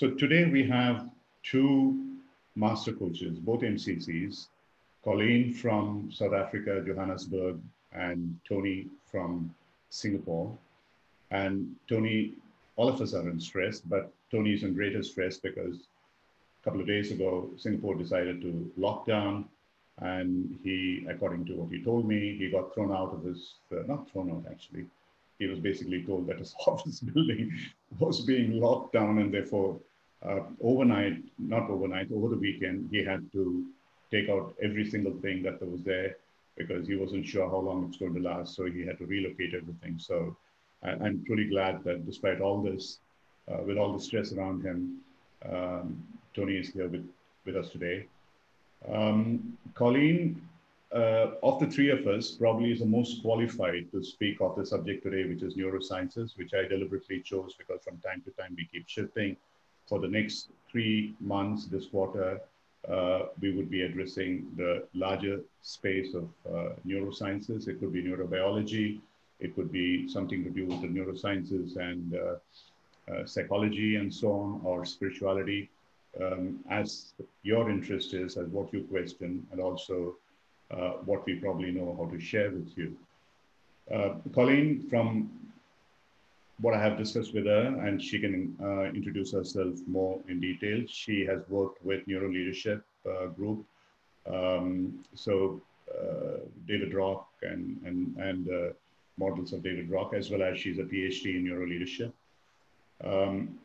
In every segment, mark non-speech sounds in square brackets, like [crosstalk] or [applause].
So today we have two master coaches, both MCCs, Colleen from South Africa, Johannesburg, and Tony from Singapore. And Tony, all of us are in stress, but Tony is in greater stress because a couple of days ago, Singapore decided to lock down. And he, according to what he told me, he got thrown out of his, uh, not thrown out actually, he was basically told that his [laughs] office building was being locked down and therefore uh, overnight, not overnight, over the weekend, he had to take out every single thing that was there because he wasn't sure how long it's going to last. So he had to relocate everything. So I, am truly glad that despite all this, uh, with all the stress around him, um, Tony is here with, with us today. Um, Colleen, uh, of the three of us, probably is the most qualified to speak of the subject today, which is neurosciences, which I deliberately chose because from time to time we keep shifting. For the next three months, this quarter, uh, we would be addressing the larger space of uh, neurosciences. It could be neurobiology, it could be something to do with the neurosciences and uh, uh psychology and so on, or spirituality, um, as your interest is, as what you question, and also uh, what we probably know how to share with you. Uh, Colleen, from what I have discussed with her, and she can uh, introduce herself more in detail. She has worked with Neuro Leadership uh, Group. Um, so uh, David Rock and, and, and uh, models of David Rock, as well as she's a PhD in Neuro Leadership. Um,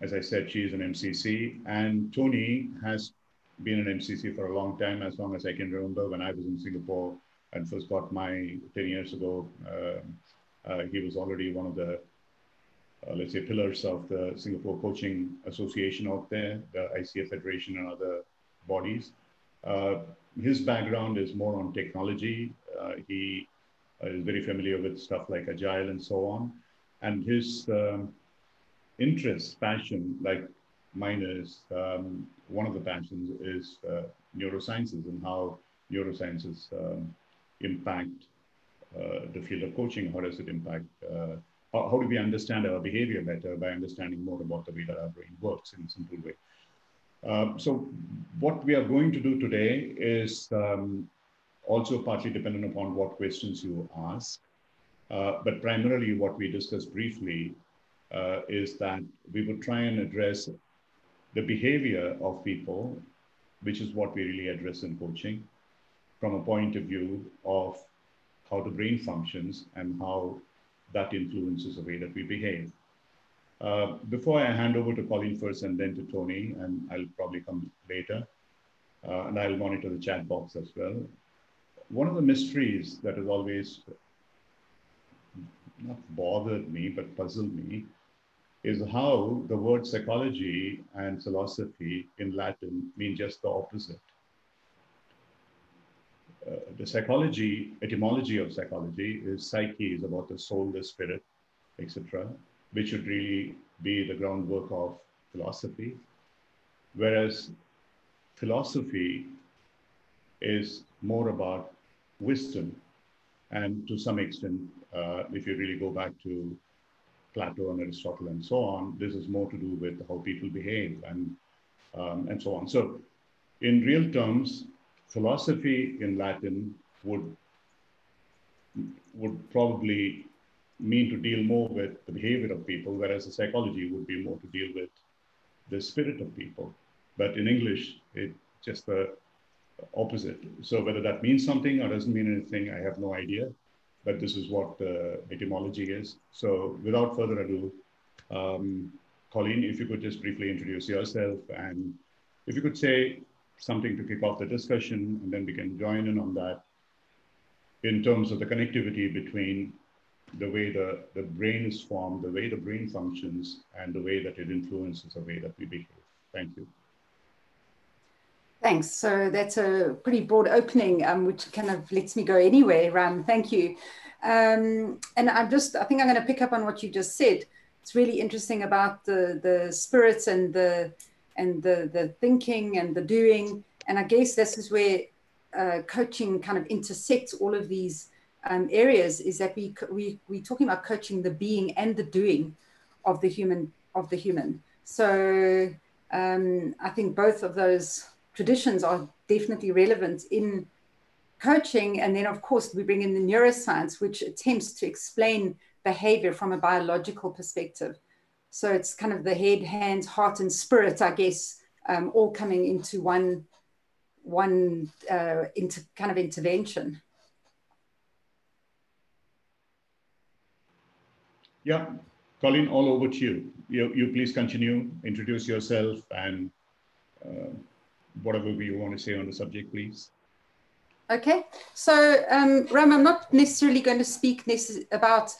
as I said, she is an MCC, and Tony has been an MCC for a long time, as long as I can remember. When I was in Singapore and first got my 10 years ago, uh, uh, he was already one of the uh, let's say, pillars of the Singapore Coaching Association out there, the ICF Federation and other bodies. Uh, his background is more on technology. Uh, he uh, is very familiar with stuff like Agile and so on. And his um, interest, passion, like mine is, um, one of the passions is uh, neurosciences and how neurosciences um, impact uh, the field of coaching. How does it impact how, how do we understand our behavior better by understanding more about the way that our brain works in a simple way. Uh, so what we are going to do today is um, also partly dependent upon what questions you ask. Uh, but primarily what we discussed briefly uh, is that we would try and address the behavior of people, which is what we really address in coaching, from a point of view of how the brain functions and how that influences the way that we behave. Uh, before I hand over to Colleen first and then to Tony, and I'll probably come later, uh, and I'll monitor the chat box as well. One of the mysteries that has always not bothered me, but puzzled me, is how the word psychology and philosophy in Latin mean just the opposite. Uh, the psychology, etymology of psychology is psyche is about the soul, the spirit, etc., which should really be the groundwork of philosophy. Whereas philosophy is more about wisdom. And to some extent, uh, if you really go back to Plato and Aristotle and so on, this is more to do with how people behave and, um, and so on. So in real terms, philosophy in Latin would, would probably mean to deal more with the behavior of people, whereas the psychology would be more to deal with the spirit of people. But in English, it's just the opposite. So whether that means something or doesn't mean anything, I have no idea. But this is what the etymology is. So without further ado, um, Colleen, if you could just briefly introduce yourself and if you could say something to kick off the discussion, and then we can join in on that in terms of the connectivity between the way the, the brain is formed, the way the brain functions, and the way that it influences the way that we behave. Thank you. Thanks. So that's a pretty broad opening, um, which kind of lets me go anywhere, Ram. Thank you. Um, and I'm just, I think I'm going to pick up on what you just said. It's really interesting about the, the spirits and the, and the, the thinking and the doing. And I guess this is where uh, coaching kind of intersects all of these um, areas is that we, we, we're talking about coaching the being and the doing of the human of the human. So um, I think both of those traditions are definitely relevant in coaching. And then, of course, we bring in the neuroscience, which attempts to explain behavior from a biological perspective. So it's kind of the head, hands, heart, and spirit, I guess, um, all coming into one one uh, into kind of intervention. Yeah, Colleen, all over to you. You, you please continue, introduce yourself and uh, whatever you want to say on the subject, please. Okay, so um, Ram, I'm not necessarily going to speak about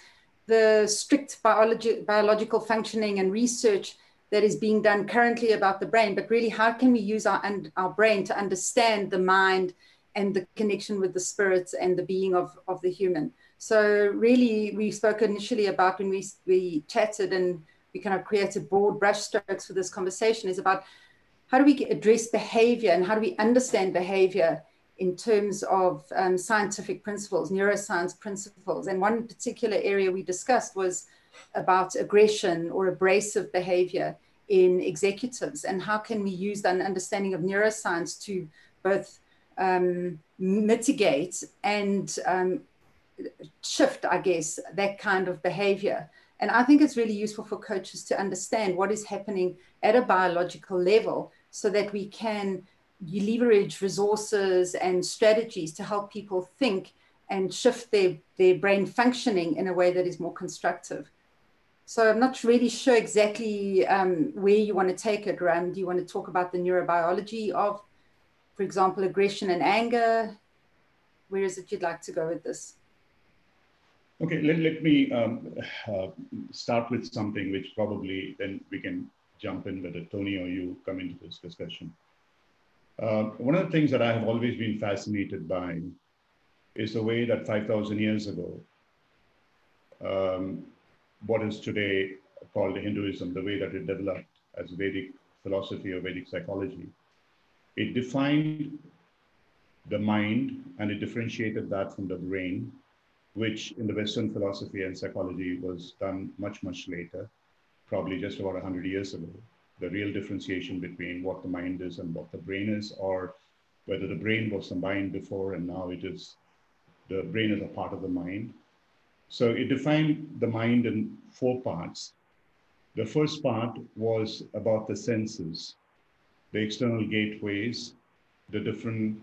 the strict biology, biological functioning and research that is being done currently about the brain, but really how can we use our, our brain to understand the mind and the connection with the spirits and the being of, of the human. So really we spoke initially about when we, we chatted and we kind of created broad brushstrokes for this conversation is about how do we address behavior and how do we understand behavior in terms of um, scientific principles, neuroscience principles. And one particular area we discussed was about aggression or abrasive behavior in executives and how can we use that understanding of neuroscience to both um, mitigate and um, shift, I guess, that kind of behavior. And I think it's really useful for coaches to understand what is happening at a biological level so that we can leverage resources and strategies to help people think and shift their, their brain functioning in a way that is more constructive. So I'm not really sure exactly um, where you want to take it, Ram. Do you want to talk about the neurobiology of, for example, aggression and anger? Where is it you'd like to go with this? Okay, let, let me um, uh, start with something which probably then we can jump in whether Tony or you come into this discussion. Uh, one of the things that I have always been fascinated by is the way that 5,000 years ago, um, what is today called Hinduism, the way that it developed as Vedic philosophy or Vedic psychology, it defined the mind and it differentiated that from the brain, which in the Western philosophy and psychology was done much, much later, probably just about 100 years ago. The real differentiation between what the mind is and what the brain is, or whether the brain was the mind before and now it is the brain is a part of the mind so it defined the mind in four parts. The first part was about the senses, the external gateways, the different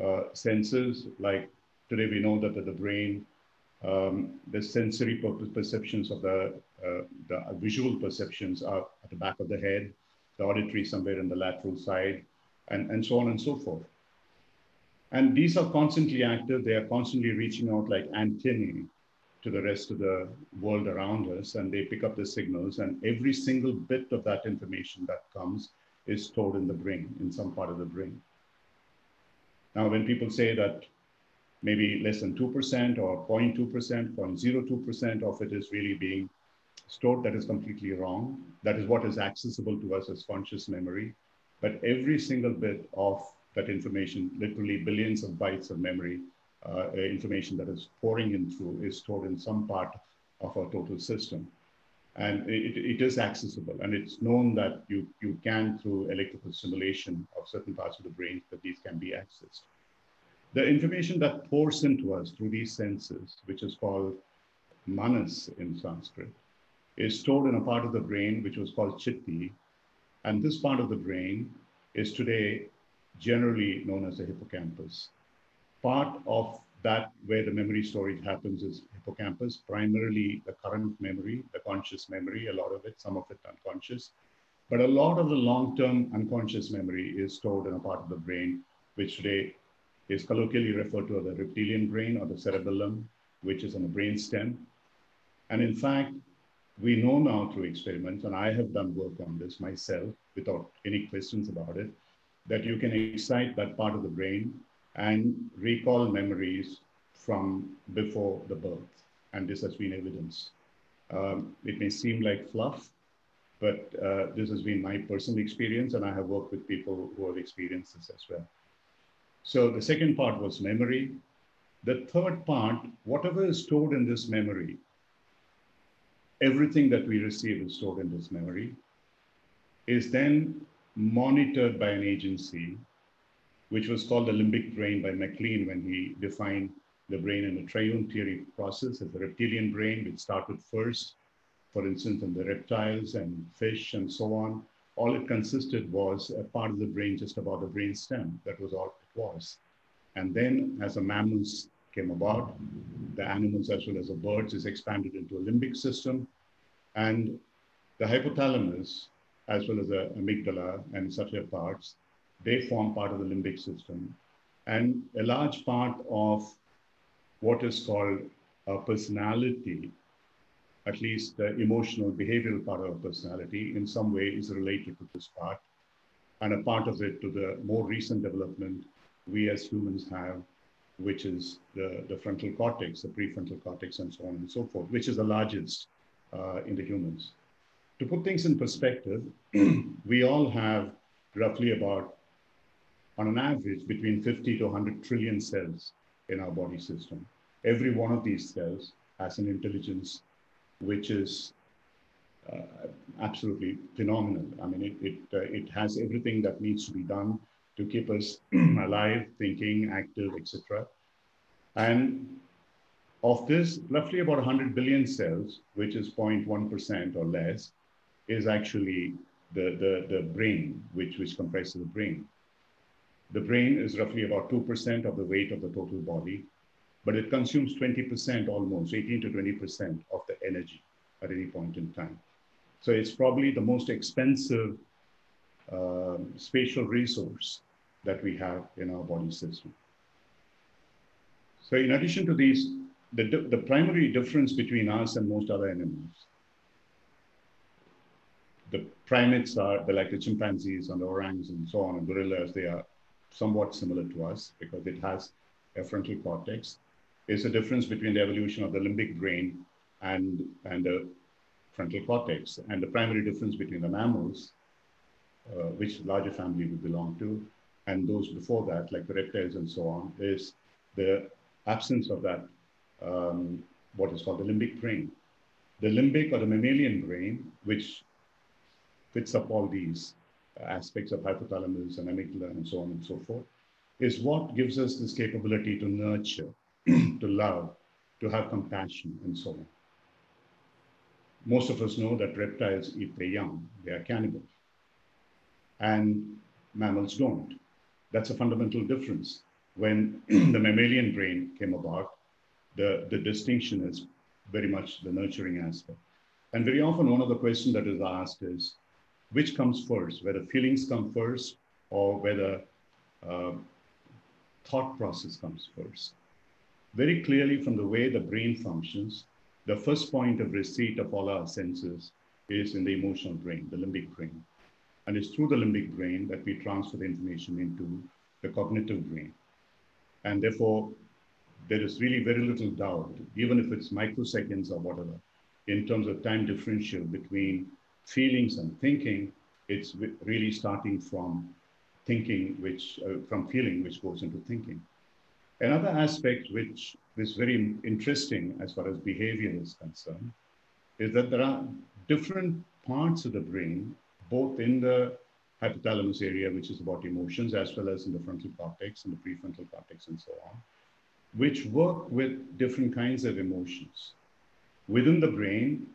uh, senses. Like today, we know that, the brain, um, the sensory perceptions of the, uh, the visual perceptions are at the back of the head, the auditory somewhere in the lateral side, and, and so on and so forth. And these are constantly active. They are constantly reaching out like antennae to the rest of the world around us and they pick up the signals and every single bit of that information that comes is stored in the brain in some part of the brain now when people say that maybe less than 2% or 0.2% 0.02% of it is really being stored that is completely wrong that is what is accessible to us as conscious memory but every single bit of that information literally billions of bytes of memory uh, information that is pouring in through is stored in some part of our total system. And it, it is accessible. And it's known that you, you can, through electrical stimulation of certain parts of the brain, that these can be accessed. The information that pours into us through these senses, which is called manas in Sanskrit, is stored in a part of the brain which was called chitti. And this part of the brain is today generally known as the hippocampus part of that where the memory storage happens is hippocampus, primarily the current memory, the conscious memory, a lot of it, some of it unconscious. But a lot of the long-term unconscious memory is stored in a part of the brain, which today is colloquially referred to as the reptilian brain or the cerebellum, which is on the brain stem. And in fact, we know now through experiments, and I have done work on this myself without any questions about it, that you can excite that part of the brain and recall memories from before the birth. And this has been evidence. Um, it may seem like fluff, but uh, this has been my personal experience, and I have worked with people who have experienced this as well. So the second part was memory. The third part, whatever is stored in this memory, everything that we receive is stored in this memory. is then monitored by an agency, which was called the limbic brain by MacLean when he defined the brain in a triune theory process as the reptilian brain, which started first, for instance, in the reptiles and fish and so on. All it consisted was a part of the brain just about the brain stem. That was all it was. And then as the mammals came about, the animals as well as the birds is expanded into a limbic system. And the hypothalamus, as well as the amygdala and such other parts, they form part of the limbic system. And a large part of what is called a personality, at least the emotional behavioral part of personality, in some way is related to this part. And a part of it to the more recent development we as humans have, which is the, the frontal cortex, the prefrontal cortex, and so on and so forth, which is the largest uh, in the humans. To put things in perspective, [clears throat] we all have roughly about, on an average, between 50 to 100 trillion cells in our body system. Every one of these cells has an intelligence which is uh, absolutely phenomenal. I mean, it, it, uh, it has everything that needs to be done to keep us [clears throat] alive, thinking, active, etc. And of this, roughly about 100 billion cells, which is 0.1% or less, is actually the, the, the brain, which, which comprises the brain. The brain is roughly about 2% of the weight of the total body, but it consumes 20% almost, 18 to 20% of the energy at any point in time. So it's probably the most expensive uh, spatial resource that we have in our body system. So in addition to these, the, the primary difference between us and most other animals, the primates are, the like the chimpanzees and the orangs and so on, and gorillas, they are somewhat similar to us because it has a frontal cortex. Is the difference between the evolution of the limbic brain and, and the frontal cortex. And the primary difference between the mammals, uh, which larger family we belong to, and those before that, like the reptiles and so on, is the absence of that, um, what is called the limbic brain. The limbic or the mammalian brain, which fits up all these aspects of hypothalamus and amygdala and so on and so forth, is what gives us this capability to nurture, [clears throat] to love, to have compassion, and so on. Most of us know that reptiles eat their young, they are cannibals, and mammals don't. That's a fundamental difference. When [clears throat] the mammalian brain came about, the, the distinction is very much the nurturing aspect. And very often, one of the questions that is asked is which comes first, whether feelings come first or whether uh, thought process comes first. Very clearly, from the way the brain functions, the first point of receipt of all our senses is in the emotional brain, the limbic brain. And it's through the limbic brain that we transfer the information into the cognitive brain. And therefore, there is really very little doubt, even if it's microseconds or whatever, in terms of time differential between feelings and thinking, it's really starting from thinking, which uh, from feeling, which goes into thinking. Another aspect which is very interesting as far as behavior is concerned is that there are different parts of the brain both in the hypothalamus area, which is about emotions, as well as in the frontal cortex and the prefrontal cortex and so on, which work with different kinds of emotions. Within the brain,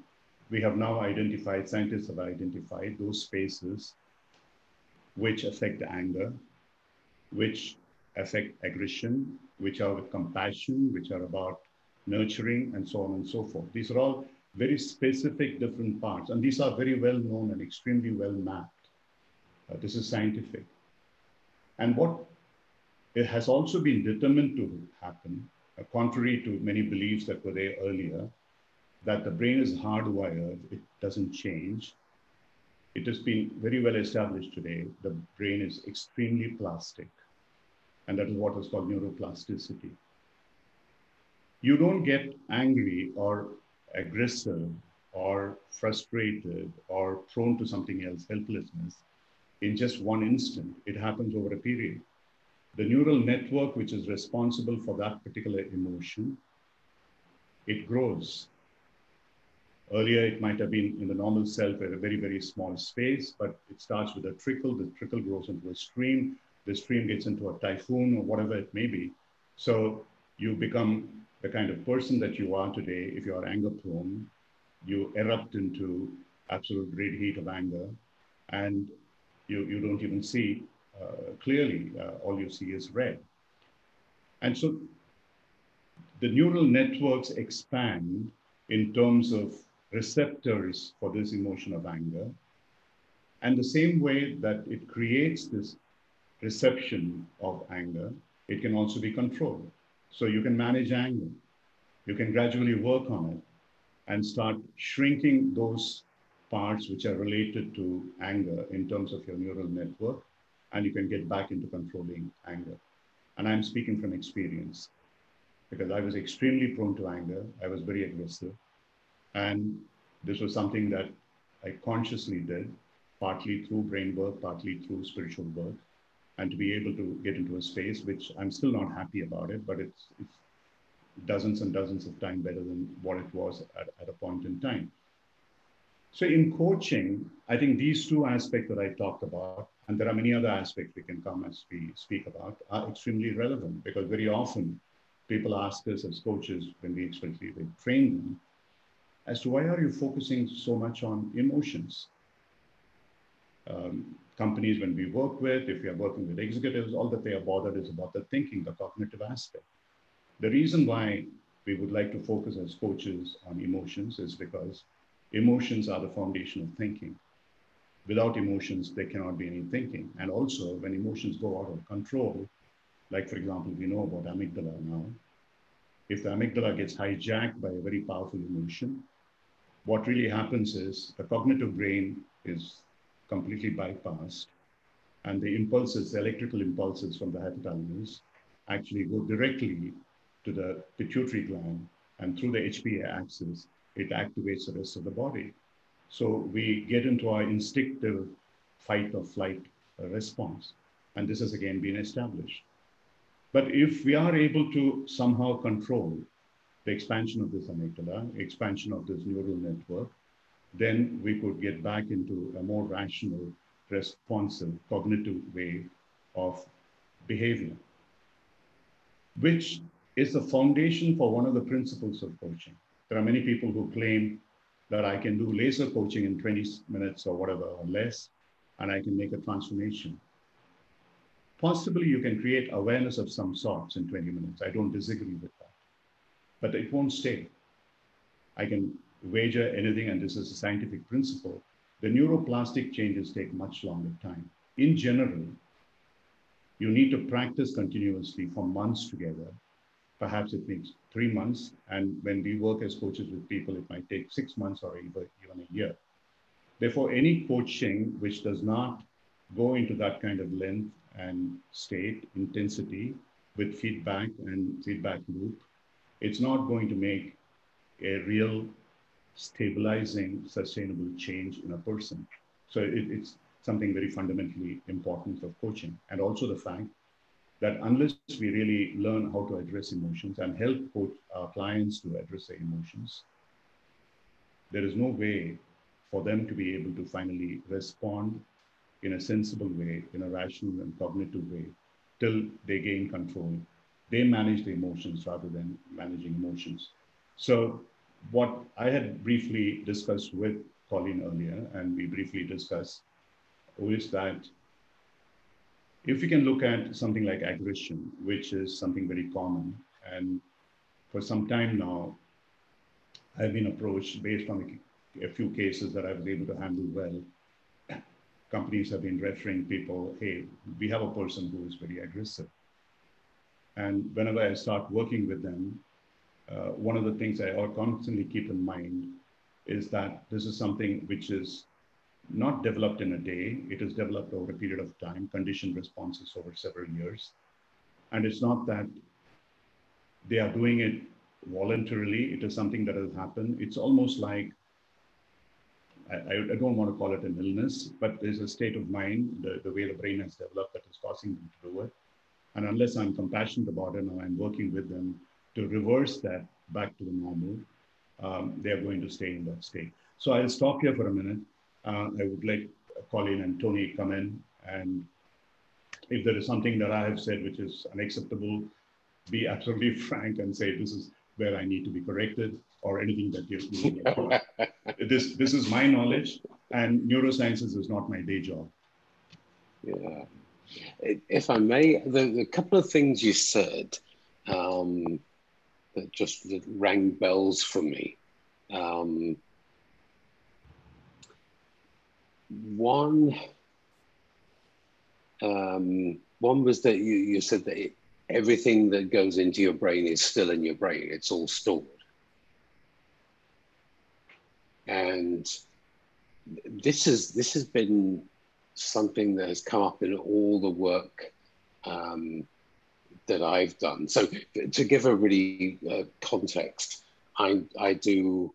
we have now identified, scientists have identified those spaces which affect anger, which affect aggression, which are with compassion, which are about nurturing, and so on and so forth. These are all very specific different parts. And these are very well known and extremely well mapped. Uh, this is scientific. And what it has also been determined to happen, uh, contrary to many beliefs that were there earlier, that the brain is hardwired, it doesn't change. It has been very well established today. The brain is extremely plastic. And that is what is called neuroplasticity. You don't get angry or aggressive or frustrated or prone to something else, helplessness, in just one instant. It happens over a period. The neural network, which is responsible for that particular emotion, it grows. Earlier, it might have been in the normal self at a very, very small space, but it starts with a trickle. The trickle grows into a stream. The stream gets into a typhoon or whatever it may be. So you become the kind of person that you are today. If you are anger prone, you erupt into absolute red heat of anger, and you, you don't even see clearly. Uh, all you see is red. And so the neural networks expand in terms of receptors for this emotion of anger. And the same way that it creates this reception of anger, it can also be controlled. So you can manage anger. You can gradually work on it and start shrinking those parts which are related to anger in terms of your neural network, and you can get back into controlling anger. And I'm speaking from experience because I was extremely prone to anger. I was very aggressive. And this was something that I consciously did, partly through brain work, partly through spiritual work, and to be able to get into a space which I'm still not happy about it, but it's, it's dozens and dozens of times better than what it was at, at a point in time. So in coaching, I think these two aspects that I talked about, and there are many other aspects we can come as we speak about, are extremely relevant because very often people ask us as coaches when we explicitly train them as to why are you focusing so much on emotions? Um, companies, when we work with, if we are working with executives, all that they are bothered is about the thinking, the cognitive aspect. The reason why we would like to focus as coaches on emotions is because emotions are the foundation of thinking. Without emotions, there cannot be any thinking. And also, when emotions go out of control, like for example, we know about amygdala now, if the amygdala gets hijacked by a very powerful emotion, what really happens is the cognitive brain is completely bypassed and the impulses, the electrical impulses from the hypothalamus actually go directly to the pituitary gland and through the HPA axis, it activates the rest of the body. So we get into our instinctive fight or flight response. And this has again been established. But if we are able to somehow control the expansion of this amygdala, expansion of this neural network, then we could get back into a more rational, responsive, cognitive way of behavior, which is the foundation for one of the principles of coaching. There are many people who claim that I can do laser coaching in 20 minutes or whatever or less, and I can make a transformation. Possibly you can create awareness of some sorts in 20 minutes. I don't disagree with that but it won't stay. I can wager anything, and this is a scientific principle. The neuroplastic changes take much longer time. In general, you need to practice continuously for months together. Perhaps it takes three months. And when we work as coaches with people, it might take six months or even, even a year. Therefore, any coaching which does not go into that kind of length and state, intensity with feedback and feedback loop it's not going to make a real stabilizing, sustainable change in a person. So it, it's something very fundamentally important of coaching. And also the fact that unless we really learn how to address emotions and help coach our clients to address their emotions, there is no way for them to be able to finally respond in a sensible way, in a rational and cognitive way, till they gain control they manage the emotions rather than managing emotions. So what I had briefly discussed with Colleen earlier, and we briefly discussed, is that if we can look at something like aggression, which is something very common, and for some time now, I've been approached based on a few cases that I was able to handle well. Companies have been referring people, hey, we have a person who is very aggressive and whenever I start working with them, uh, one of the things I constantly keep in mind is that this is something which is not developed in a day. It is developed over a period of time, conditioned responses over several years. And it's not that they are doing it voluntarily. It is something that has happened. It's almost like, I, I don't want to call it an illness, but there's a state of mind, the, the way the brain has developed that is causing them to do it. And unless I'm compassionate about it and I'm working with them to reverse that back to the normal, um, they are going to stay in that state. So I'll stop here for a minute. Uh, I would like Colleen and Tony come in and if there is something that I have said which is unacceptable, be absolutely [laughs] frank and say this is where I need to be corrected or anything that you, [laughs] this this is my knowledge and neurosciences is not my day job. Yeah. If I may, the, the couple of things you said um, that just that rang bells for me. Um, one, um, one was that you, you said that it, everything that goes into your brain is still in your brain. It's all stored. And this is this has been something that has come up in all the work um, that I've done. So to give a really uh, context, I, I do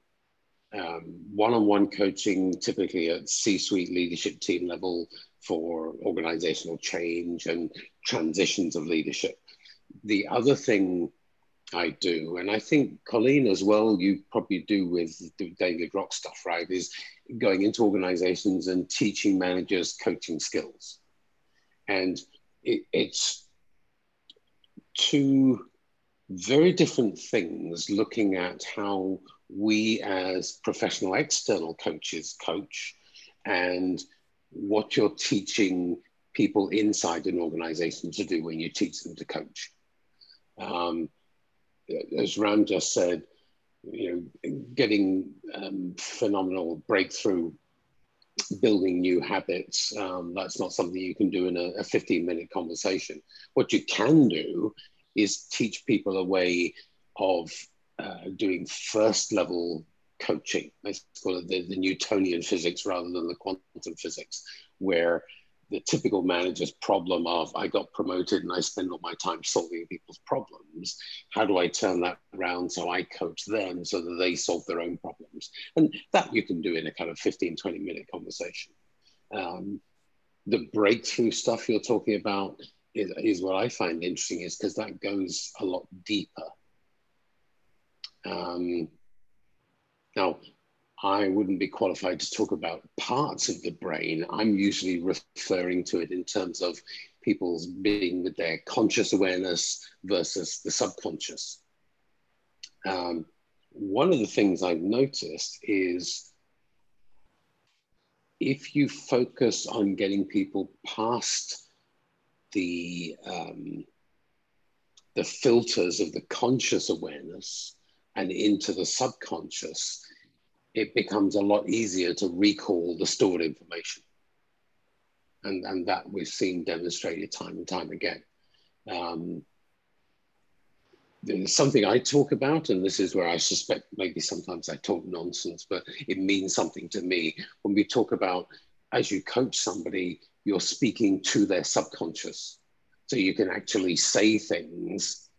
um, one-on-one coaching typically at C-suite leadership team level for organizational change and transitions of leadership. The other thing I do, and I think Colleen as well, you probably do with the David Rock stuff, right? Is going into organizations and teaching managers coaching skills. And it, it's two very different things looking at how we as professional external coaches coach and what you're teaching people inside an organization to do when you teach them to coach. Um, as Ram just said, you know, getting um, phenomenal breakthrough, building new habits. Um, that's not something you can do in a, a 15 minute conversation. What you can do is teach people a way of uh, doing first level coaching. Let's call it the, the Newtonian physics rather than the quantum physics, where the typical manager's problem of I got promoted and I spend all my time solving people's problems. How do I turn that around so I coach them so that they solve their own problems? And that you can do in a kind of 15, 20 minute conversation. Um, the breakthrough stuff you're talking about is, is what I find interesting is because that goes a lot deeper. Um, now, I wouldn't be qualified to talk about parts of the brain. I'm usually referring to it in terms of people's being with their conscious awareness versus the subconscious. Um, one of the things I've noticed is if you focus on getting people past the um, the filters of the conscious awareness and into the subconscious, it becomes a lot easier to recall the stored information. And, and that we've seen demonstrated time and time again. Um, something I talk about, and this is where I suspect maybe sometimes I talk nonsense, but it means something to me. When we talk about as you coach somebody, you're speaking to their subconscious. So you can actually say things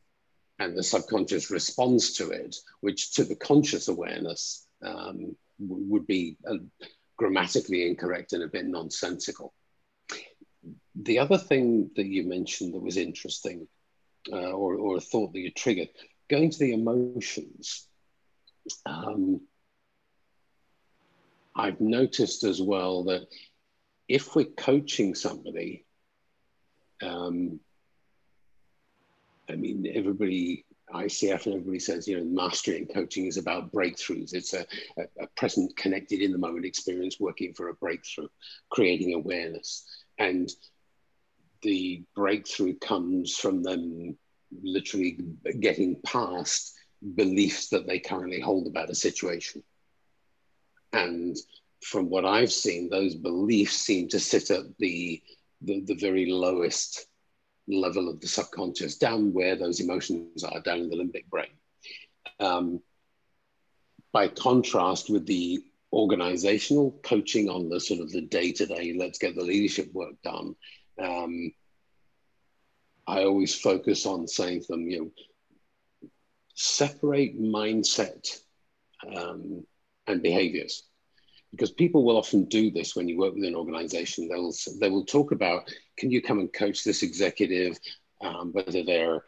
and the subconscious responds to it, which to the conscious awareness um, would be uh, grammatically incorrect and a bit nonsensical. The other thing that you mentioned that was interesting, uh, or, or a thought that you triggered, going to the emotions. Um, I've noticed as well that if we're coaching somebody, um, I mean, everybody ICF and everybody says, you know, mastery and coaching is about breakthroughs. It's a, a, a, present, connected in the moment experience working for a breakthrough, creating awareness. And the breakthrough comes from them literally getting past beliefs that they currently hold about a situation. And from what I've seen, those beliefs seem to sit at the, the, the very lowest level of the subconscious, down where those emotions are, down in the limbic brain. Um, by contrast with the organizational coaching on the sort of the day to day, let's get the leadership work done. Um, I always focus on saying to them, you know, separate mindset um, and behaviors because people will often do this when you work with an organization. They'll they will talk about, can you come and coach this executive, um, whether they're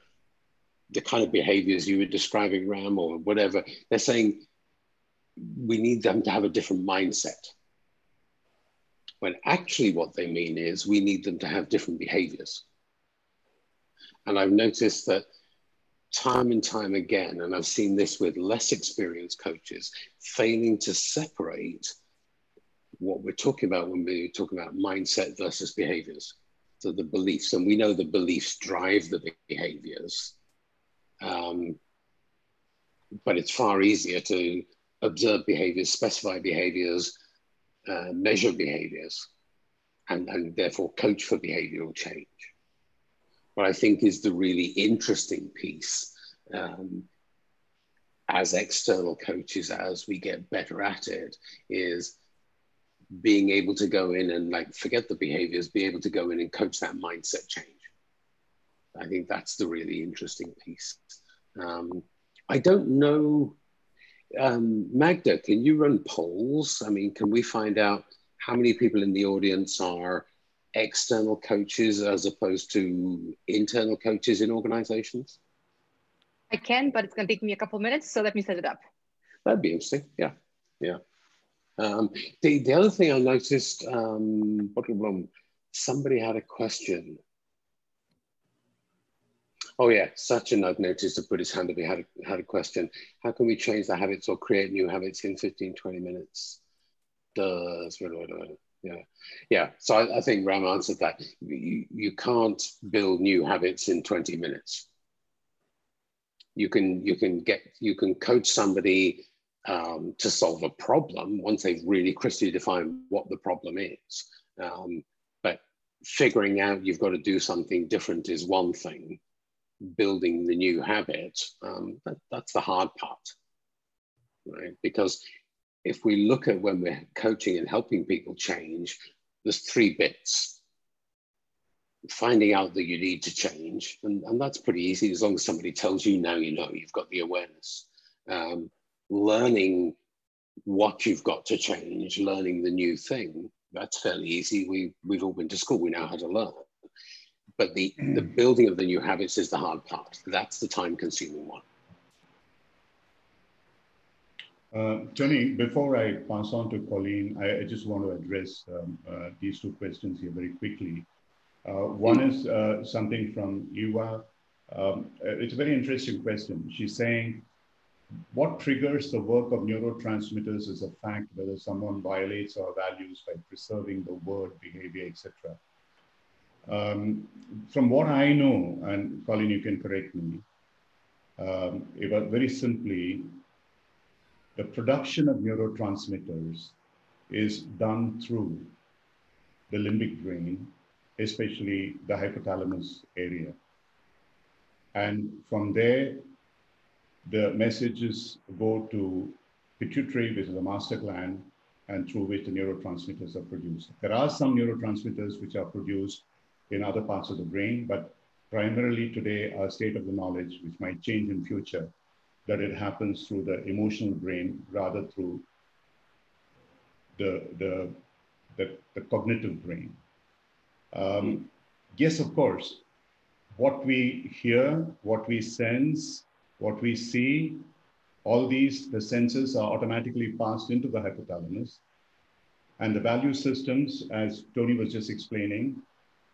the kind of behaviors you were describing, Ram, or whatever. They're saying, we need them to have a different mindset. When actually what they mean is we need them to have different behaviors. And I've noticed that time and time again, and I've seen this with less experienced coaches, failing to separate what we're talking about when we're talking about mindset versus behaviors. So the beliefs, and we know the beliefs drive the behaviors. Um, but it's far easier to observe behaviors, specify behaviors, uh, measure behaviors, and, and therefore coach for behavioral change. What I think is the really interesting piece um, as external coaches, as we get better at it, is being able to go in and like forget the behaviors, be able to go in and coach that mindset change. I think that's the really interesting piece. Um, I don't know um, Magda, can you run polls? I mean, can we find out how many people in the audience are external coaches as opposed to internal coaches in organizations? I can, but it's going to take me a couple minutes, so let me set it up. That'd be interesting. Yeah, yeah. Um, the, the other thing I noticed, um, somebody had a question. Oh yeah, Sachin I've noticed to put his hand up, he had a, had a question. How can we change the habits or create new habits in 15, 20 minutes? Does, yeah, yeah. So I, I, think Ram answered that. You, you can't build new habits in 20 minutes. You can, you can get, you can coach somebody um, to solve a problem once they've really crisply defined what the problem is. Um, but figuring out you've got to do something different is one thing building the new habit, um, that, that's the hard part, right? Because if we look at when we're coaching and helping people change, there's three bits. Finding out that you need to change, and, and that's pretty easy as long as somebody tells you now you know, you've got the awareness. Um, learning what you've got to change, learning the new thing, that's fairly easy. We, we've all been to school, we know how to learn but the, the mm. building of the new habits is the hard part. That's the time consuming one. Uh, Tony, before I pass on to Colleen, I, I just want to address um, uh, these two questions here very quickly. Uh, one is uh, something from Eva. Um, it's a very interesting question. She's saying, what triggers the work of neurotransmitters is a fact whether someone violates our values by preserving the word, behavior, etc. Um, from what I know, and Colleen, you can correct me, um, very simply, the production of neurotransmitters is done through the limbic brain, especially the hypothalamus area. And from there, the messages go to pituitary, which is the master gland, and through which the neurotransmitters are produced. There are some neurotransmitters which are produced in other parts of the brain, but primarily today our state of the knowledge, which might change in future, that it happens through the emotional brain rather through the, the, the, the cognitive brain. Um, yes, of course, what we hear, what we sense, what we see, all these, the senses are automatically passed into the hypothalamus. And the value systems, as Tony was just explaining,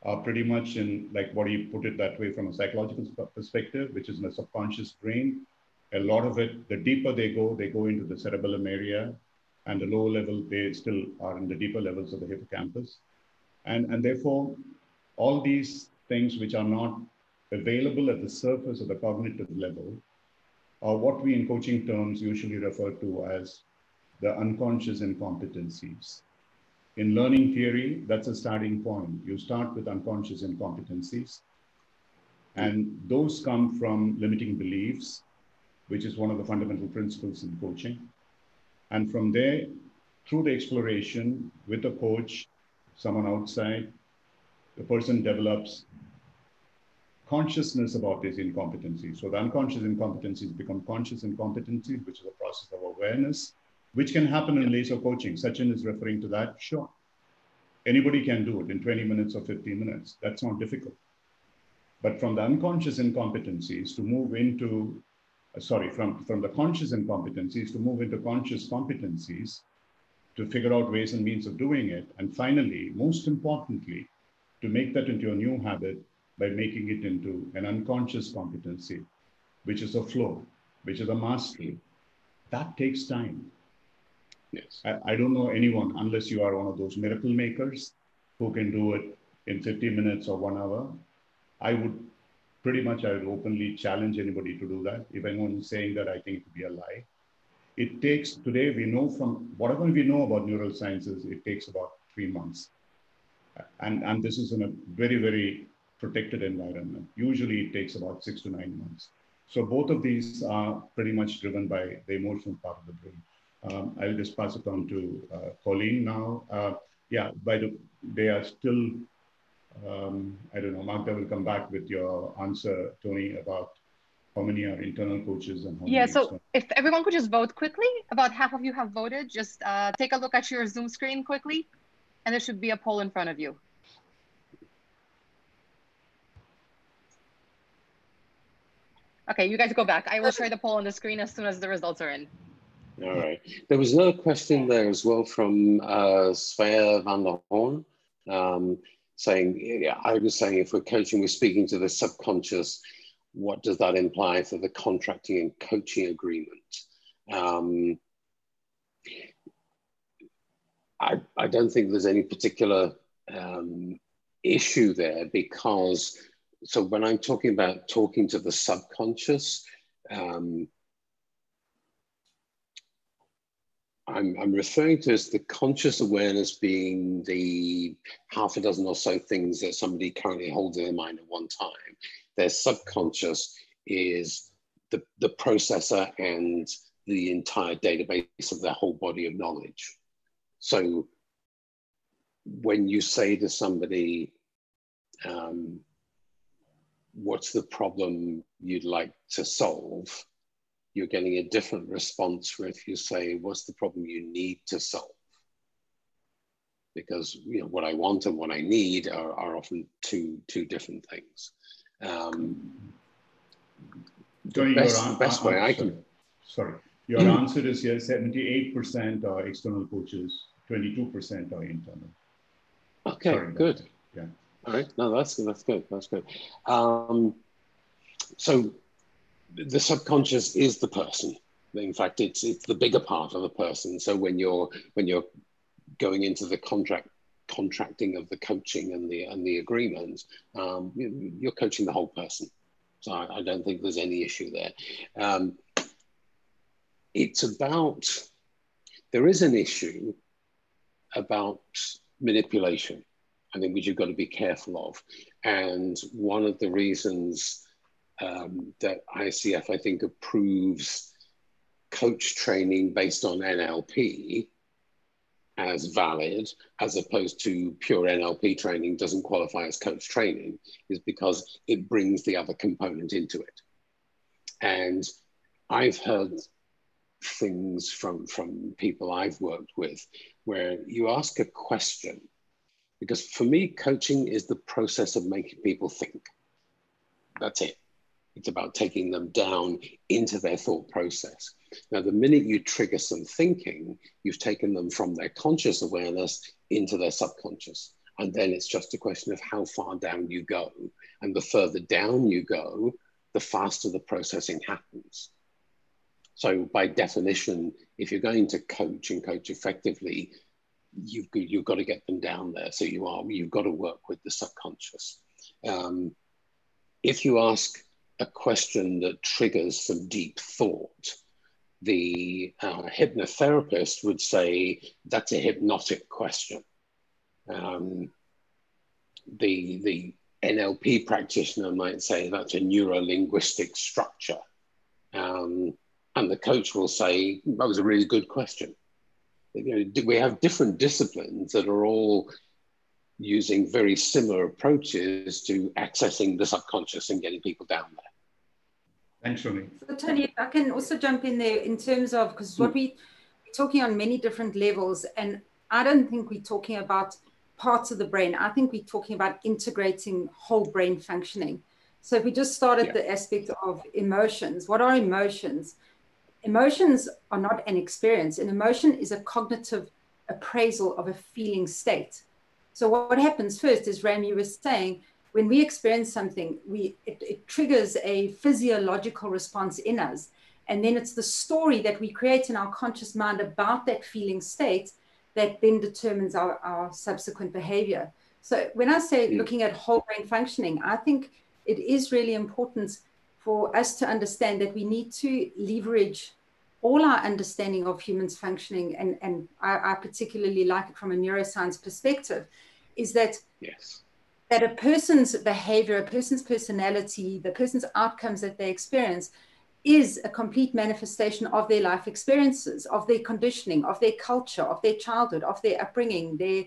are pretty much in, like what you put it that way from a psychological perspective, which is in the subconscious brain. A lot of it, the deeper they go, they go into the cerebellum area, and the lower level, they still are in the deeper levels of the hippocampus. And, and therefore, all these things which are not available at the surface of the cognitive level are what we in coaching terms usually refer to as the unconscious incompetencies. In learning theory, that's a starting point. You start with unconscious incompetencies. And those come from limiting beliefs, which is one of the fundamental principles in coaching. And from there, through the exploration with a coach, someone outside, the person develops consciousness about these incompetencies. So the unconscious incompetencies become conscious incompetencies, which is a process of awareness which can happen in laser coaching. Sachin is referring to that. Sure. Anybody can do it in 20 minutes or 15 minutes. That's not difficult. But from the unconscious incompetencies to move into uh, sorry, from, from the conscious incompetencies to move into conscious competencies to figure out ways and means of doing it. And finally, most importantly, to make that into a new habit by making it into an unconscious competency, which is a flow, which is a mastery. That takes time. Yes. I, I don't know anyone, unless you are one of those miracle makers who can do it in 50 minutes or one hour. I would pretty much, I would openly challenge anybody to do that. If anyone is saying that, I think it would be a lie. It takes, today we know from whatever we know about neural sciences, it takes about three months. And, and this is in a very, very protected environment. Usually it takes about six to nine months. So both of these are pretty much driven by the emotional part of the brain. Um, I'll just pass it on to uh, Colleen now. Uh, yeah, by the they are still. Um, I don't know. Magda will come back with your answer, Tony, about how many are internal coaches and how yeah. Many so external. if everyone could just vote quickly, about half of you have voted. Just uh, take a look at your Zoom screen quickly, and there should be a poll in front of you. Okay, you guys go back. I will share the poll on the screen as soon as the results are in. All right. There was another question there as well from uh, Svea van der Horn, um, saying, I was saying if we're coaching, we're speaking to the subconscious, what does that imply for the contracting and coaching agreement? Um, I, I don't think there's any particular um, issue there because, so when I'm talking about talking to the subconscious, um, I'm, I'm referring to as the conscious awareness being the half a dozen or so things that somebody currently holds in their mind at one time. Their subconscious is the, the processor and the entire database of their whole body of knowledge. So when you say to somebody, um, what's the problem you'd like to solve? you're getting a different response from if you say, what's the problem you need to solve? Because you know what I want and what I need are, are often two two different things. Um, the best, your the best uh, way I sorry. can Sorry. Your answer is yes, 78% are external coaches, 22% are internal. Okay, Sorry good. Yeah. Right. No, that's good. That's good. That's good. Um, so the subconscious is the person. In fact, it's it's the bigger part of the person. So when you're when you're going into the contract contracting of the coaching and the and the agreement, um, you, you're coaching the whole person. So I, I don't think there's any issue there. Um, it's about there is an issue about manipulation. I think which you've got to be careful of. And one of the reasons um, that ICF, I think, approves coach training based on NLP as valid, as opposed to pure NLP training doesn't qualify as coach training, is because it brings the other component into it. And I've heard things from, from people I've worked with where you ask a question, because for me, coaching is the process of making people think. That's it. It's about taking them down into their thought process. Now, the minute you trigger some thinking, you've taken them from their conscious awareness into their subconscious. And then it's just a question of how far down you go. And the further down you go, the faster the processing happens. So, by definition, if you're going to coach and coach effectively, you've, you've got to get them down there. So, you are, you've got to work with the subconscious. Um, if you ask a question that triggers some deep thought, the uh, hypnotherapist would say that's a hypnotic question. Um, the, the NLP practitioner might say that's a neuro-linguistic structure. Um, and the coach will say, that was a really good question. You know, we have different disciplines that are all using very similar approaches to accessing the subconscious and getting people down there. Thanks, Tony. So Tony, if I can also jump in there in terms of because what we we're talking on many different levels, and I don't think we're talking about parts of the brain. I think we're talking about integrating whole brain functioning. So if we just start at yeah. the aspect of emotions, what are emotions? Emotions are not an experience. An emotion is a cognitive appraisal of a feeling state. So what happens first is Ram, you were saying, when we experience something, we it, it triggers a physiological response in us. And then it's the story that we create in our conscious mind about that feeling state that then determines our, our subsequent behavior. So when I say hmm. looking at whole brain functioning, I think it is really important for us to understand that we need to leverage all our understanding of humans functioning, and, and I, I particularly like it from a neuroscience perspective, is that yes. that a person's behavior, a person's personality, the person's outcomes that they experience is a complete manifestation of their life experiences, of their conditioning, of their culture, of their childhood, of their upbringing, their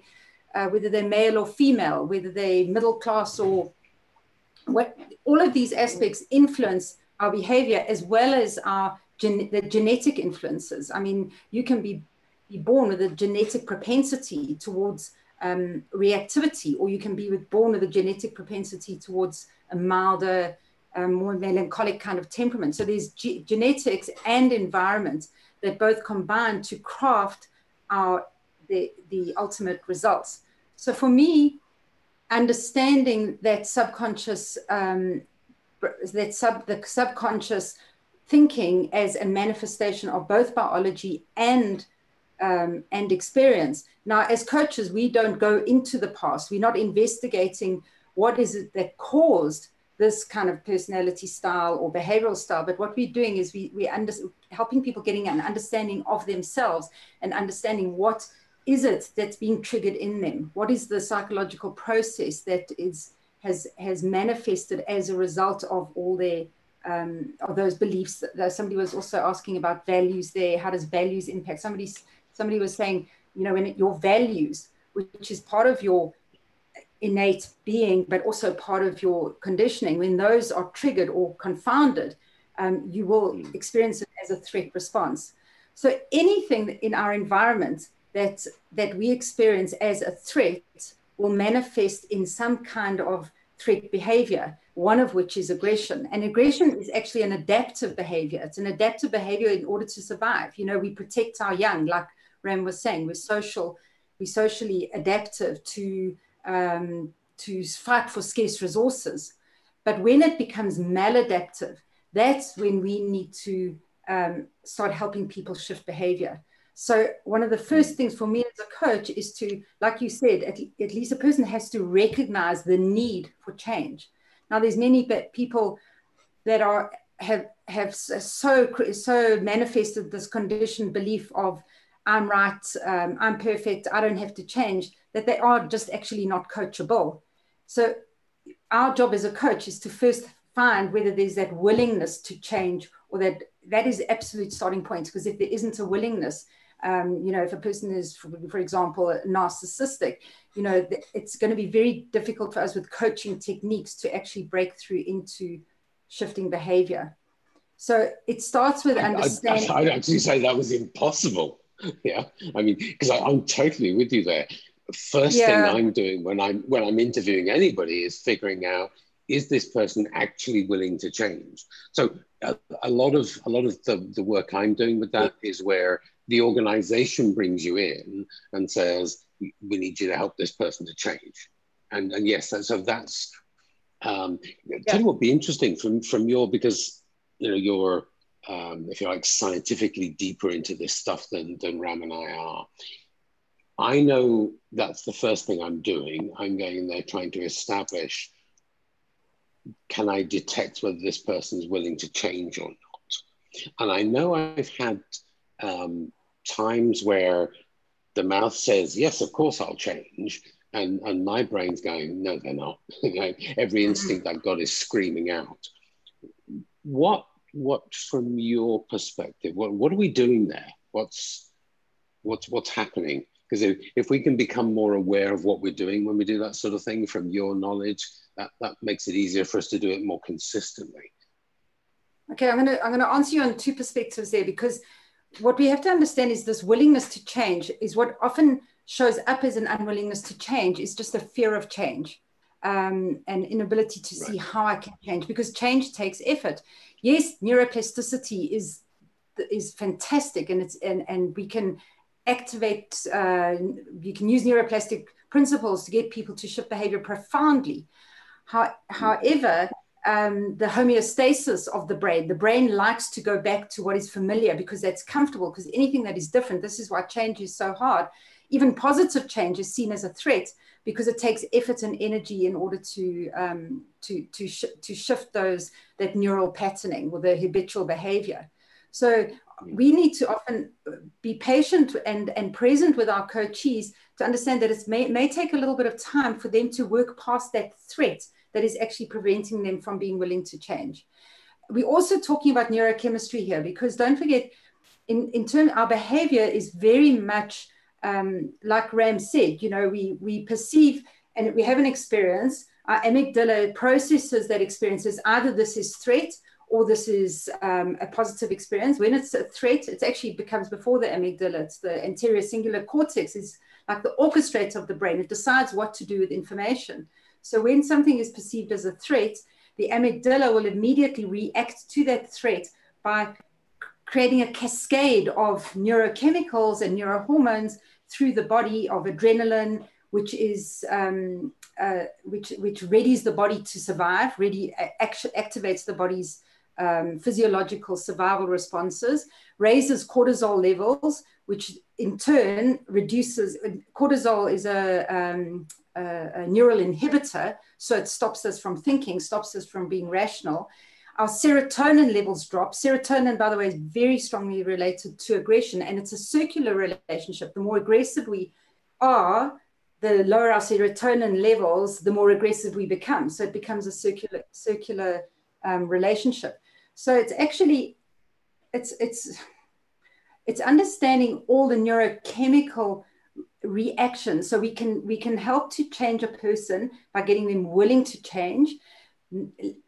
uh, whether they're male or female, whether they're middle class or what. All of these aspects influence our behavior as well as our gen- the genetic influences. I mean, you can be be born with a genetic propensity towards um, reactivity, or you can be with, born with a genetic propensity towards a milder um, more melancholic kind of temperament. So there's ge- genetics and environment that both combine to craft our the, the ultimate results. So for me, understanding that subconscious um, that sub the subconscious thinking as a manifestation of both biology and um, and experience. Now, as coaches, we don't go into the past. We're not investigating what is it that caused this kind of personality style or behavioral style. But what we're doing is we, we're under, helping people getting an understanding of themselves and understanding what is it that's being triggered in them? What is the psychological process that is has has manifested as a result of all their um, of those beliefs? That somebody was also asking about values there. How does values impact? Somebody somebody was saying, you know, when it, your values, which is part of your innate being, but also part of your conditioning, when those are triggered or confounded, um, you will hmm. experience it as a threat response. So anything in our environment that that we experience as a threat will manifest in some kind of threat behavior. One of which is aggression, and aggression is actually an adaptive behavior. It's an adaptive behavior in order to survive. You know, we protect our young, like Ram was saying. We're social, we're socially adaptive to um, to fight for scarce resources. But when it becomes maladaptive, that's when we need to um, start helping people shift behavior. So one of the first things for me as a coach is to, like you said, at, at least a person has to recognize the need for change. Now, there's many people that are have have so so manifested this conditioned belief of I'm right, um, I'm perfect, I don't have to change that they are just actually not coachable. So our job as a coach is to first find whether there's that willingness to change or that that is absolute starting point. Because if there isn't a willingness, um, you know, if a person is, for, for example, narcissistic, you know, it's going to be very difficult for us with coaching techniques to actually break through into shifting behavior. So it starts with understanding. I, would actually say that was impossible. [laughs] Yeah, I mean, because I'm totally with you there first yeah. thing I'm doing when I'm when I'm interviewing anybody is figuring out is this person actually willing to change. So a, a lot of a lot of the, the work I'm doing with that is where the organization brings you in and says we need you to help this person to change. And and yes, so that's um, yeah. tell you what would be interesting from from your because you know you're um, if you like scientifically deeper into this stuff than than Ram and I are I know that's the first thing I'm doing. I'm going there trying to establish can I detect whether this person is willing to change or not? And I know I've had um, times where the mouth says, Yes, of course I'll change. And, and my brain's going, No, they're not. [laughs] Every mm-hmm. instinct I've got is screaming out. What, what from your perspective, what, what are we doing there? What's, what's, what's happening? Because if, if we can become more aware of what we're doing when we do that sort of thing from your knowledge, that, that makes it easier for us to do it more consistently. Okay, I'm gonna I'm gonna answer you on two perspectives there because what we have to understand is this willingness to change is what often shows up as an unwillingness to change is just a fear of change. um, and inability to right. see how I can change because change takes effort. Yes, neuroplasticity is is fantastic, and it's and and we can activate. Uh, you can use neuroplastic principles to get people to shift behavior profoundly. How, however, um, the homeostasis of the brain. The brain likes to go back to what is familiar because that's comfortable, because anything that is different, this is why change is so hard. Even positive change is seen as a threat because it takes effort and energy in order to, um, to, to, sh to shift those, that neural patterning or the habitual behavior. So we need to often be patient and, and present with our coachees to understand that it may, may take a little bit of time for them to work past that threat that is actually preventing them from being willing to change. We're also talking about neurochemistry here because don't forget, in, in turn, our behavior is very much um, like Ram said, you know, we, we perceive and we have an experience. Our amygdala processes that experiences either this is threat or this is um, a positive experience. When it's a threat, it actually becomes before the amygdala. It's the anterior cingulate cortex is like the orchestrator of the brain. It decides what to do with information. So when something is perceived as a threat, the amygdala will immediately react to that threat by creating a cascade of neurochemicals and neurohormones through the body of adrenaline, which is um, uh, which which readies the body to survive, ready act- activates the body's um, physiological survival responses, raises cortisol levels, which in turn reduces cortisol is a um, a, a neural inhibitor, so it stops us from thinking, stops us from being rational. Our serotonin levels drop. Serotonin, by the way, is very strongly related to aggression, and it's a circular relationship. The more aggressive we are, the lower our serotonin levels, the more aggressive we become. So it becomes a circular circular um, relationship. So it's actually it's it's it's understanding all the neurochemical reactions. so we can we can help to change a person by getting them willing to change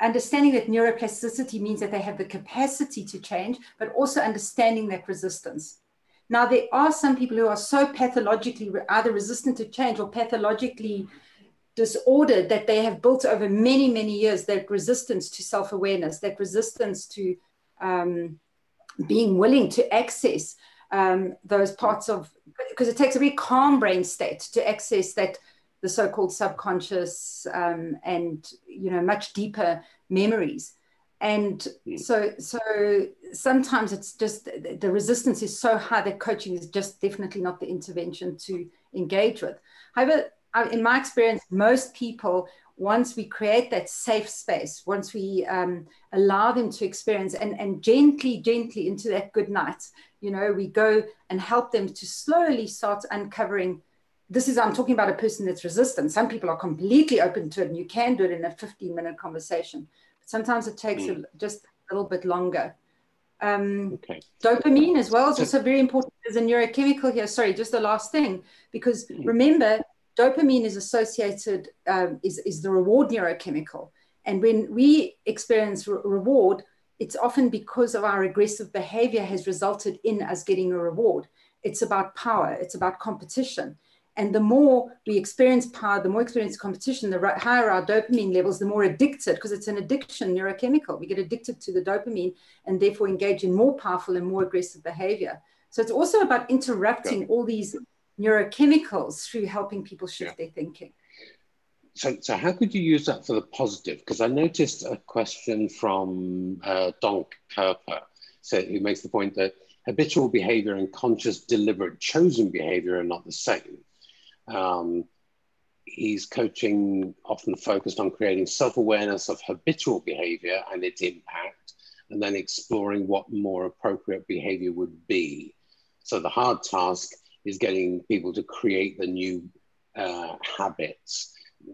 understanding that neuroplasticity means that they have the capacity to change but also understanding that resistance now there are some people who are so pathologically either resistant to change or pathologically disordered that they have built over many many years that resistance to self-awareness that resistance to um, being willing to access um, those parts of because it takes a very calm brain state to access that the so-called subconscious um, and you know much deeper memories and hmm. so so sometimes it's just the resistance is so high that coaching is just definitely not the intervention to engage with however in my experience most people once we create that safe space, once we um, allow them to experience and, and gently, gently into that good night, you know, we go and help them to slowly start uncovering. This is, I'm talking about a person that's resistant. Some people are completely open to it, and you can do it in a 15 minute conversation. Sometimes it takes mm. a, just a little bit longer. Um, okay. Dopamine as well is also very important. as a neurochemical here. Sorry, just the last thing, because mm. remember, dopamine is associated um, is, is the reward neurochemical. And when we experience re- reward it's often because of our aggressive behavior has resulted in us getting a reward. It's about power. It's about competition. And the more we experience power the more experience competition the higher our dopamine levels the more addicted because it's an addiction neurochemical. We get addicted to the dopamine and therefore engage in more powerful and more aggressive behavior. So it's also about interrupting all these neurochemicals through helping people shift yeah. their thinking. So, so how could you use that for the positive? Because I noticed a question from uh, Don Kerper, so who makes the point that habitual behavior and conscious, deliberate, chosen behavior are not the same. Um, he's coaching often focused on creating self-awareness of habitual behavior and its impact, and then exploring what more appropriate behavior would be. So the hard task is getting people to create the new uh, habits.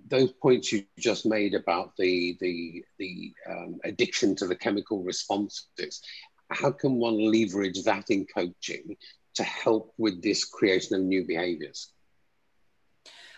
Those points you just made about the the the um, addiction to the chemical responses, how can one leverage that in coaching to help with this creation of new behaviors?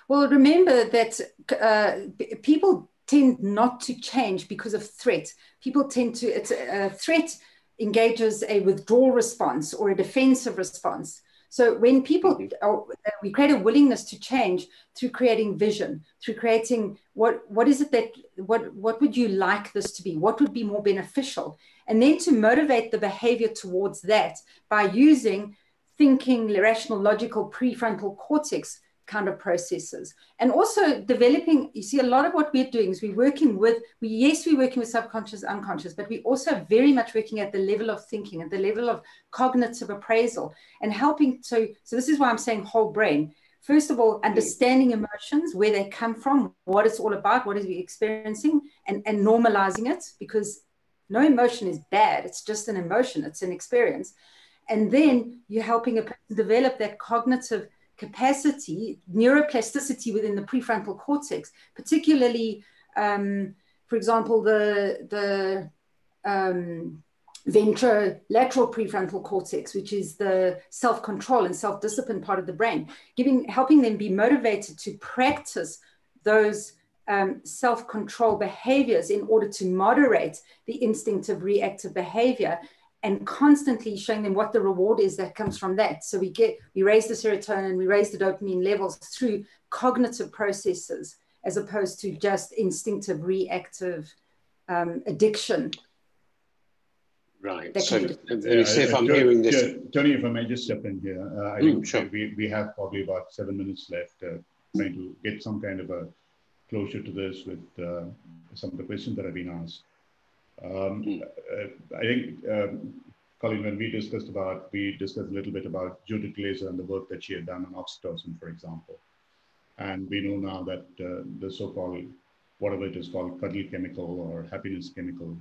Well, remember that uh, people tend not to change because of threat. People tend to, it's a threat engages a withdrawal response or a defensive response. So when people, mm-hmm. we create a willingness to change through creating vision, through creating what what is it that what what would you like this to be? What would be more beneficial? And then to motivate the behavior towards that by using thinking, rational, logical prefrontal cortex kind of processes. And also developing you see a lot of what we're doing is we're working with we yes we're working with subconscious unconscious but we're also very much working at the level of thinking at the level of cognitive appraisal and helping to so this is why i'm saying whole brain. First of all understanding emotions where they come from what it's all about what is we experiencing and and normalizing it because no emotion is bad it's just an emotion it's an experience. And then you're helping a person develop that cognitive capacity, neuroplasticity within the prefrontal cortex, particularly, um, for example, the, the um, ventrolateral prefrontal cortex, which is the self-control and self-discipline part of the brain, giving, helping them be motivated to practice those um, self-control behaviors in order to moderate the instinctive reactive behavior and constantly showing them what the reward is that comes from that. So we get we raise the serotonin, we raise the dopamine levels through cognitive processes as opposed to just instinctive reactive um, addiction. Right. So, let me see if I'm Tony, hearing this. Tony, if I may just step in here, uh, I mm, think sure. we, we have probably about seven minutes left, uh, trying to get some kind of a closure to this with uh, some of the questions that have been asked. Um, hmm. uh, I think, um, Colleen, when we discussed about, we discussed a little bit about Judith Glaser and the work that she had done on oxytocin, for example. And we know now that uh, the so-called, whatever it is called, cuddle chemical or happiness chemical,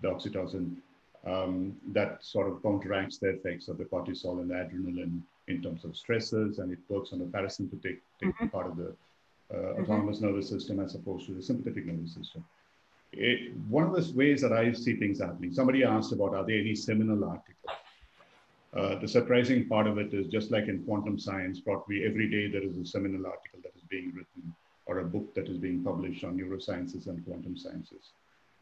the oxytocin, um, that sort of counteracts the effects of the cortisol and the adrenaline in terms of stresses, and it works on the parasympathetic mm -hmm. part of the uh, mm-hmm. autonomous nervous system as opposed to the sympathetic nervous system it, one of the ways that I see things happening, somebody asked about are there any seminal articles? Uh, the surprising part of it is just like in quantum science, probably every day there is a seminal article that is being written or a book that is being published on neurosciences and quantum sciences.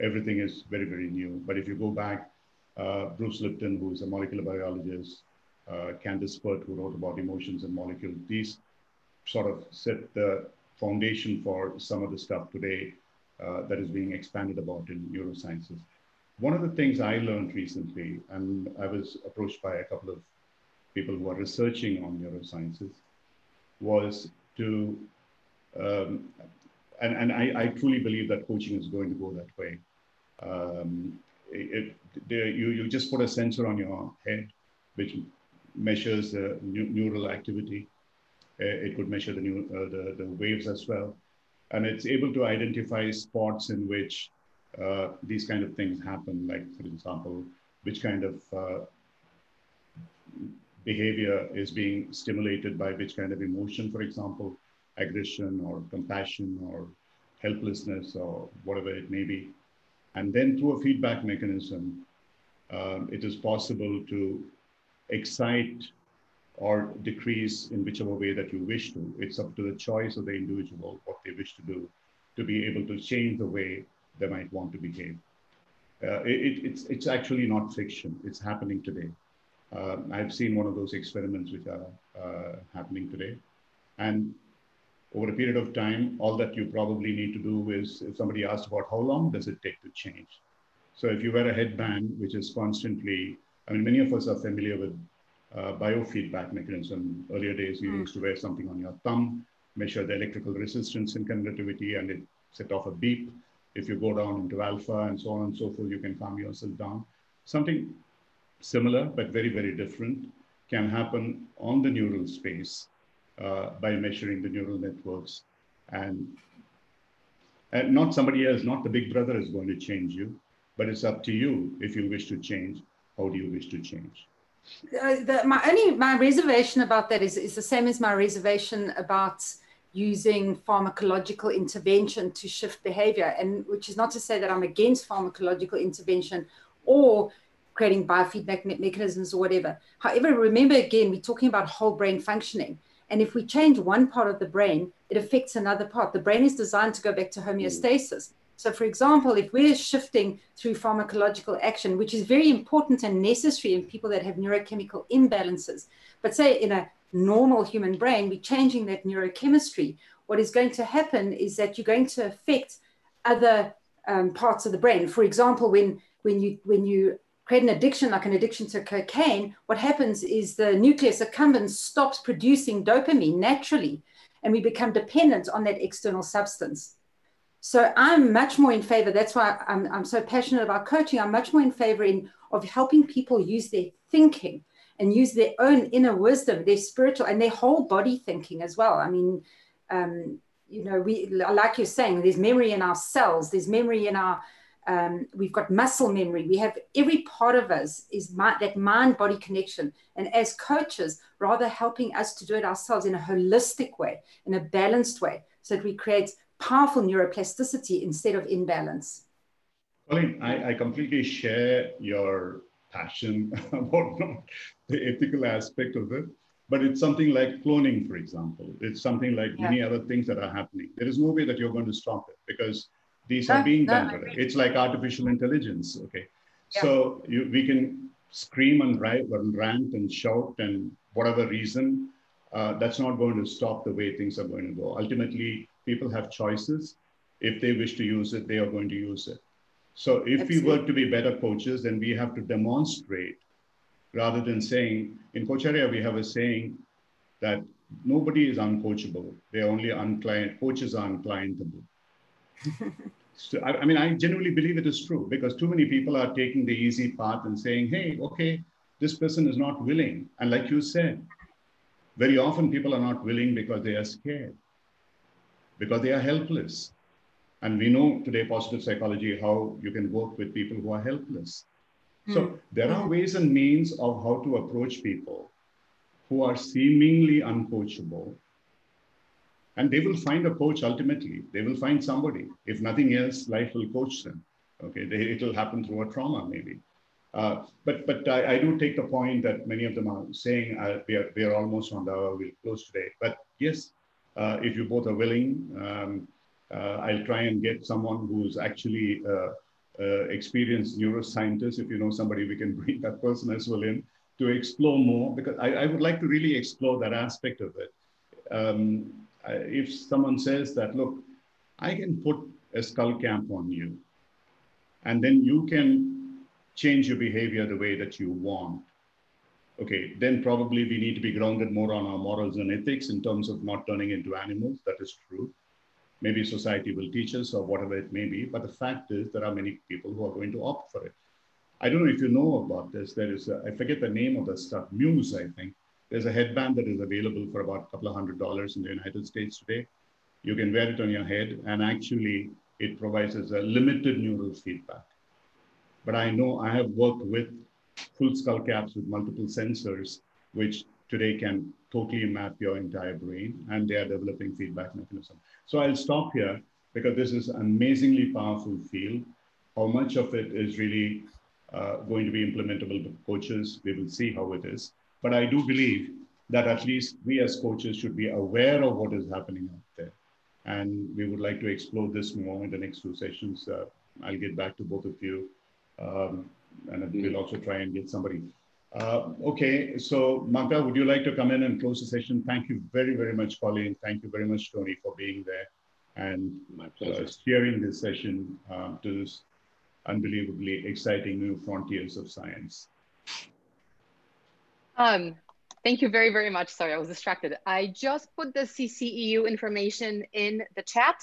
Everything is very, very new. But if you go back, uh, Bruce Lipton, who is a molecular biologist, uh, Candace Pert, who wrote about emotions and molecules, these sort of set the foundation for some of the stuff today that is being expanded about in neurosciences. One of the things I learned recently, and I was approached by a couple of people who are researching on neurosciences, was to, um, and, and I, I, truly believe that coaching is going to go that way. Um, it, it, you, you just put a sensor on your head, which measures the neural activity. Uh, it could measure the, new, uh, the, the waves as well and it's able to identify spots in which uh, these kind of things happen, like, for example, which kind of uh, behavior is being stimulated by which kind of emotion, for example, aggression or compassion or helplessness or whatever it may be. And then through a feedback mechanism, um, it is possible to excite or decrease in whichever way that you wish to. It's up to the choice of the individual what they wish to do to be able to change the way they might want to behave. Uh, it, it's, it's actually not fiction, it's happening today. Uh, I've seen one of those experiments which are uh, happening today. And over a period of time, all that you probably need to do is if somebody asks about how long does it take to change? So if you wear a headband, which is constantly, I mean, many of us are familiar with uh, biofeedback mechanism. Earlier days, you mm. used to wear something on your thumb, measure the electrical resistance and conductivity, and it set off a beep. If you go down into alpha and so on and so forth, you can calm yourself down. Something similar, but very, very different, can happen on the neural space uh, by measuring the neural networks. And, and not somebody else, not the big brother is going to change you, but it's up to you if you wish to change. How do you wish to change? Uh, the, my only my reservation about that is, is the same as my reservation about using pharmacological intervention to shift behavior. And which is not to say that i'm against pharmacological intervention or creating biofeedback me mechanisms or whatever. However remember again we're talking about whole brain functioning. And if we change one part of the brain it affects another part. The brain is designed to go back to homeostasis So, for example, if we're shifting through pharmacological action, which is very important and necessary in people that have neurochemical imbalances, but say in a normal human brain, we're changing that neurochemistry, what is going to happen is that you're going to affect other um, parts of the brain. For example, when when you when you create an addiction like an addiction to cocaine, what happens is the nucleus accumbens stops producing dopamine naturally, and we become dependent on that external substance. So I'm much more in favor. That's why I'm, I'm so passionate about coaching. I'm much more in favor in, of helping people use their thinking and use their own inner wisdom, their spiritual and their whole body thinking as well. I mean, um, you know, we like you're saying, there's memory in our cells, there's memory in our um, we've got muscle memory. We have every part of us is my, that mind body connection. And as coaches, rather helping us to do it ourselves in a holistic way, in a balanced way, so that we create powerful neuroplasticity instead of imbalance. Colleen, I, I completely share your passion [laughs] about the ethical aspect of it. But it's something like cloning, for example. It's something like yeah. many other things that are happening. There is no way that you're going to stop it because these are being done today. It's like artificial intelligence. Okay. Yeah. So you, we can scream and write and rant and shout and whatever reason, uh, that's not going to stop the way things are going to go. Ultimately, people have choices. If they wish to use it, they are going to use it. So if Absolutely. we were to be better coaches, then we have to demonstrate rather than saying, in Coacharya, we have a saying that nobody is uncoachable. They're only unclient, coaches are unclientable. [laughs] so, I, I, mean, I genuinely believe it is true because too many people are taking the easy path and saying, hey, okay, this person is not willing. And like you said, very often people are not willing because they are scared, because they are helpless. And we know today, positive psychology, how you can work with people who are helpless. So mm. there are ways and means of how to approach people who are seemingly uncoachable and they will find a coach ultimately. They will find somebody. If nothing else, life will coach them. Okay, they, it will happen through a trauma maybe. Uh, but but I, I, do take the point that many of them are saying uh, we, are, we are almost on the hour, we'll close today. But yes, if you both are willing, um, uh, I'll try and get someone who's actually uh, uh, experienced neuroscientist. If you know somebody, we can [laughs] bring that person as well in to explore more because I, I would like to really explore that aspect of it. Um, if someone says that, look, I can put a skull cap on you, and then you can change your behavior the way that you want. Okay, then probably we need to be grounded more on our morals and ethics in terms of not turning into animals. That is true. Maybe society will teach us or whatever it may be. But the fact is, there are many people who are going to opt for it. I don't know if you know about this. There is, a, I forget the name of the stuff, Muse, I think. There's a headband that is available for about a couple of hundred dollars in the United States today. You can wear it on your head, and actually, it provides us a limited neural feedback. But I know I have worked with full skull caps with multiple sensors, which today can totally map your entire brain, and they are developing feedback mechanism. So I'll stop here because this is an amazingly powerful field. How much of it is really uh, going to be implementable with coaches? We will see how it is. But I do believe that at least we as coaches should be aware of what is happening out there. And we would like to explore this more in the next two sessions. Uh, I'll get back to both of you. Um, and we'll also try and get somebody. Uh, okay, so Magda, would you like to come in and close the session? Thank you very, very much, Colleen. Thank you very much, Tony, for being there and My pleasure. Uh, steering this session um, to this unbelievably exciting new frontiers of science. Um, thank you very, very much. Sorry, I was distracted. I just put the CCEU information in the chat.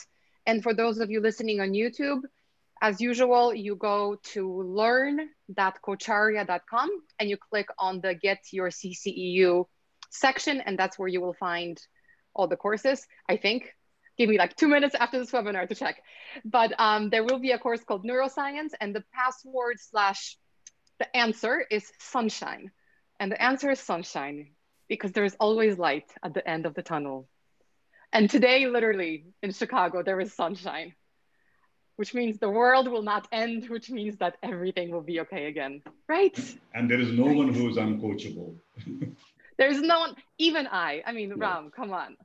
And for those of you listening on YouTube, as usual, you go to learn.coacharya.com and you click on the Get Your CCEU section, and that's where you will find all the courses, I think. Give me like two minutes after this webinar to check. But um, there will be a course called Neuroscience, and the password slash the answer is sunshine. And the answer is sunshine because there is always light at the end of the tunnel. And today, literally in Chicago, there is sunshine, which means the world will not end, which means that everything will be okay again, right? And there is no right. one who is uncoachable. [laughs] There's no one, even I. I mean, yeah. Ram, come on.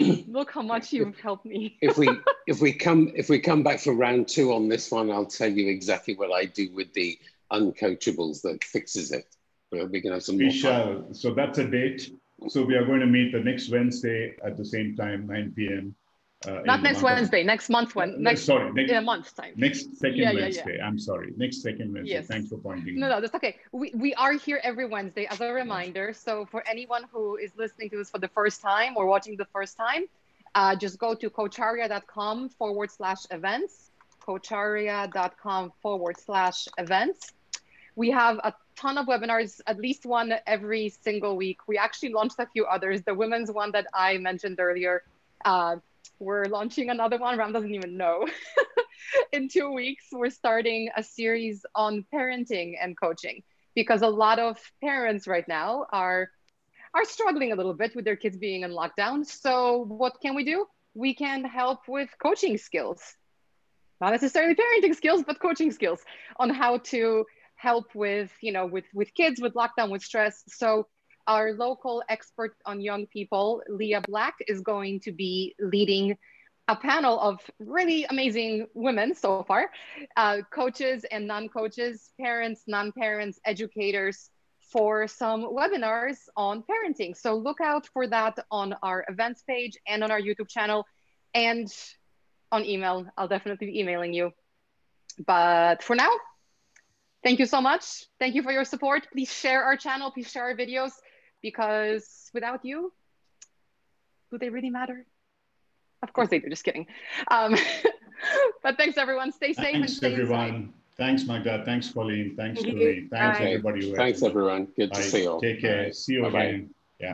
[clears throat] look how much you've helped me. if we [laughs] if we come if we come back for round two on this one, I'll tell you exactly what I do with the uncoachables that fixes it. We can have some. We more shall. fun. So that's a date. So we are going to meet the next Wednesday at the same time, 9 p.m. Uh, Not next month of- Wednesday, next month, when next sorry, next, in a month's time. next second Yeah, yeah, yeah. Wednesday. I'm sorry, next second Wednesday. Yes. Thanks for pointing. No, no, that's okay. We, we are here every Wednesday as a reminder. So for anyone who is listening to this for the first time or watching the first time, uh, just go to coacharya.com forward slash events, coacharya.com forward slash events. We have a ton of webinars, at least one every single week. We actually launched a few others. The women's one that I mentioned earlier, uh, we're launching another one. Ram doesn't even know. [laughs] In two weeks, we're starting a series on parenting and coaching because a lot of parents right now are are struggling a little bit with their kids being in lockdown. So what can we do? We can help with coaching skills. Not necessarily parenting skills, but coaching skills on how to help with, you know, with with kids with lockdown with stress. So our local expert on young people, Leah Black, is going to be leading a panel of really amazing women so far, uh, coaches and non-coaches, parents, non-parents, educators for some webinars on parenting. So look out for that on our events page and on our YouTube channel and on email. I'll definitely be emailing you. But for now, thank you so much. Thank you for your support. Please share our channel, please share our videos because without you, do they really matter? Of course they do, just kidding. Um, [laughs] but thanks everyone, stay safe and Thanks stay everyone. inside. Thanks Magda. Thanks Colleen. Thanks Thank you. Thanks Bye. everybody. Thanks everyone. Good to see you all. Take care. See you Bye-bye. again.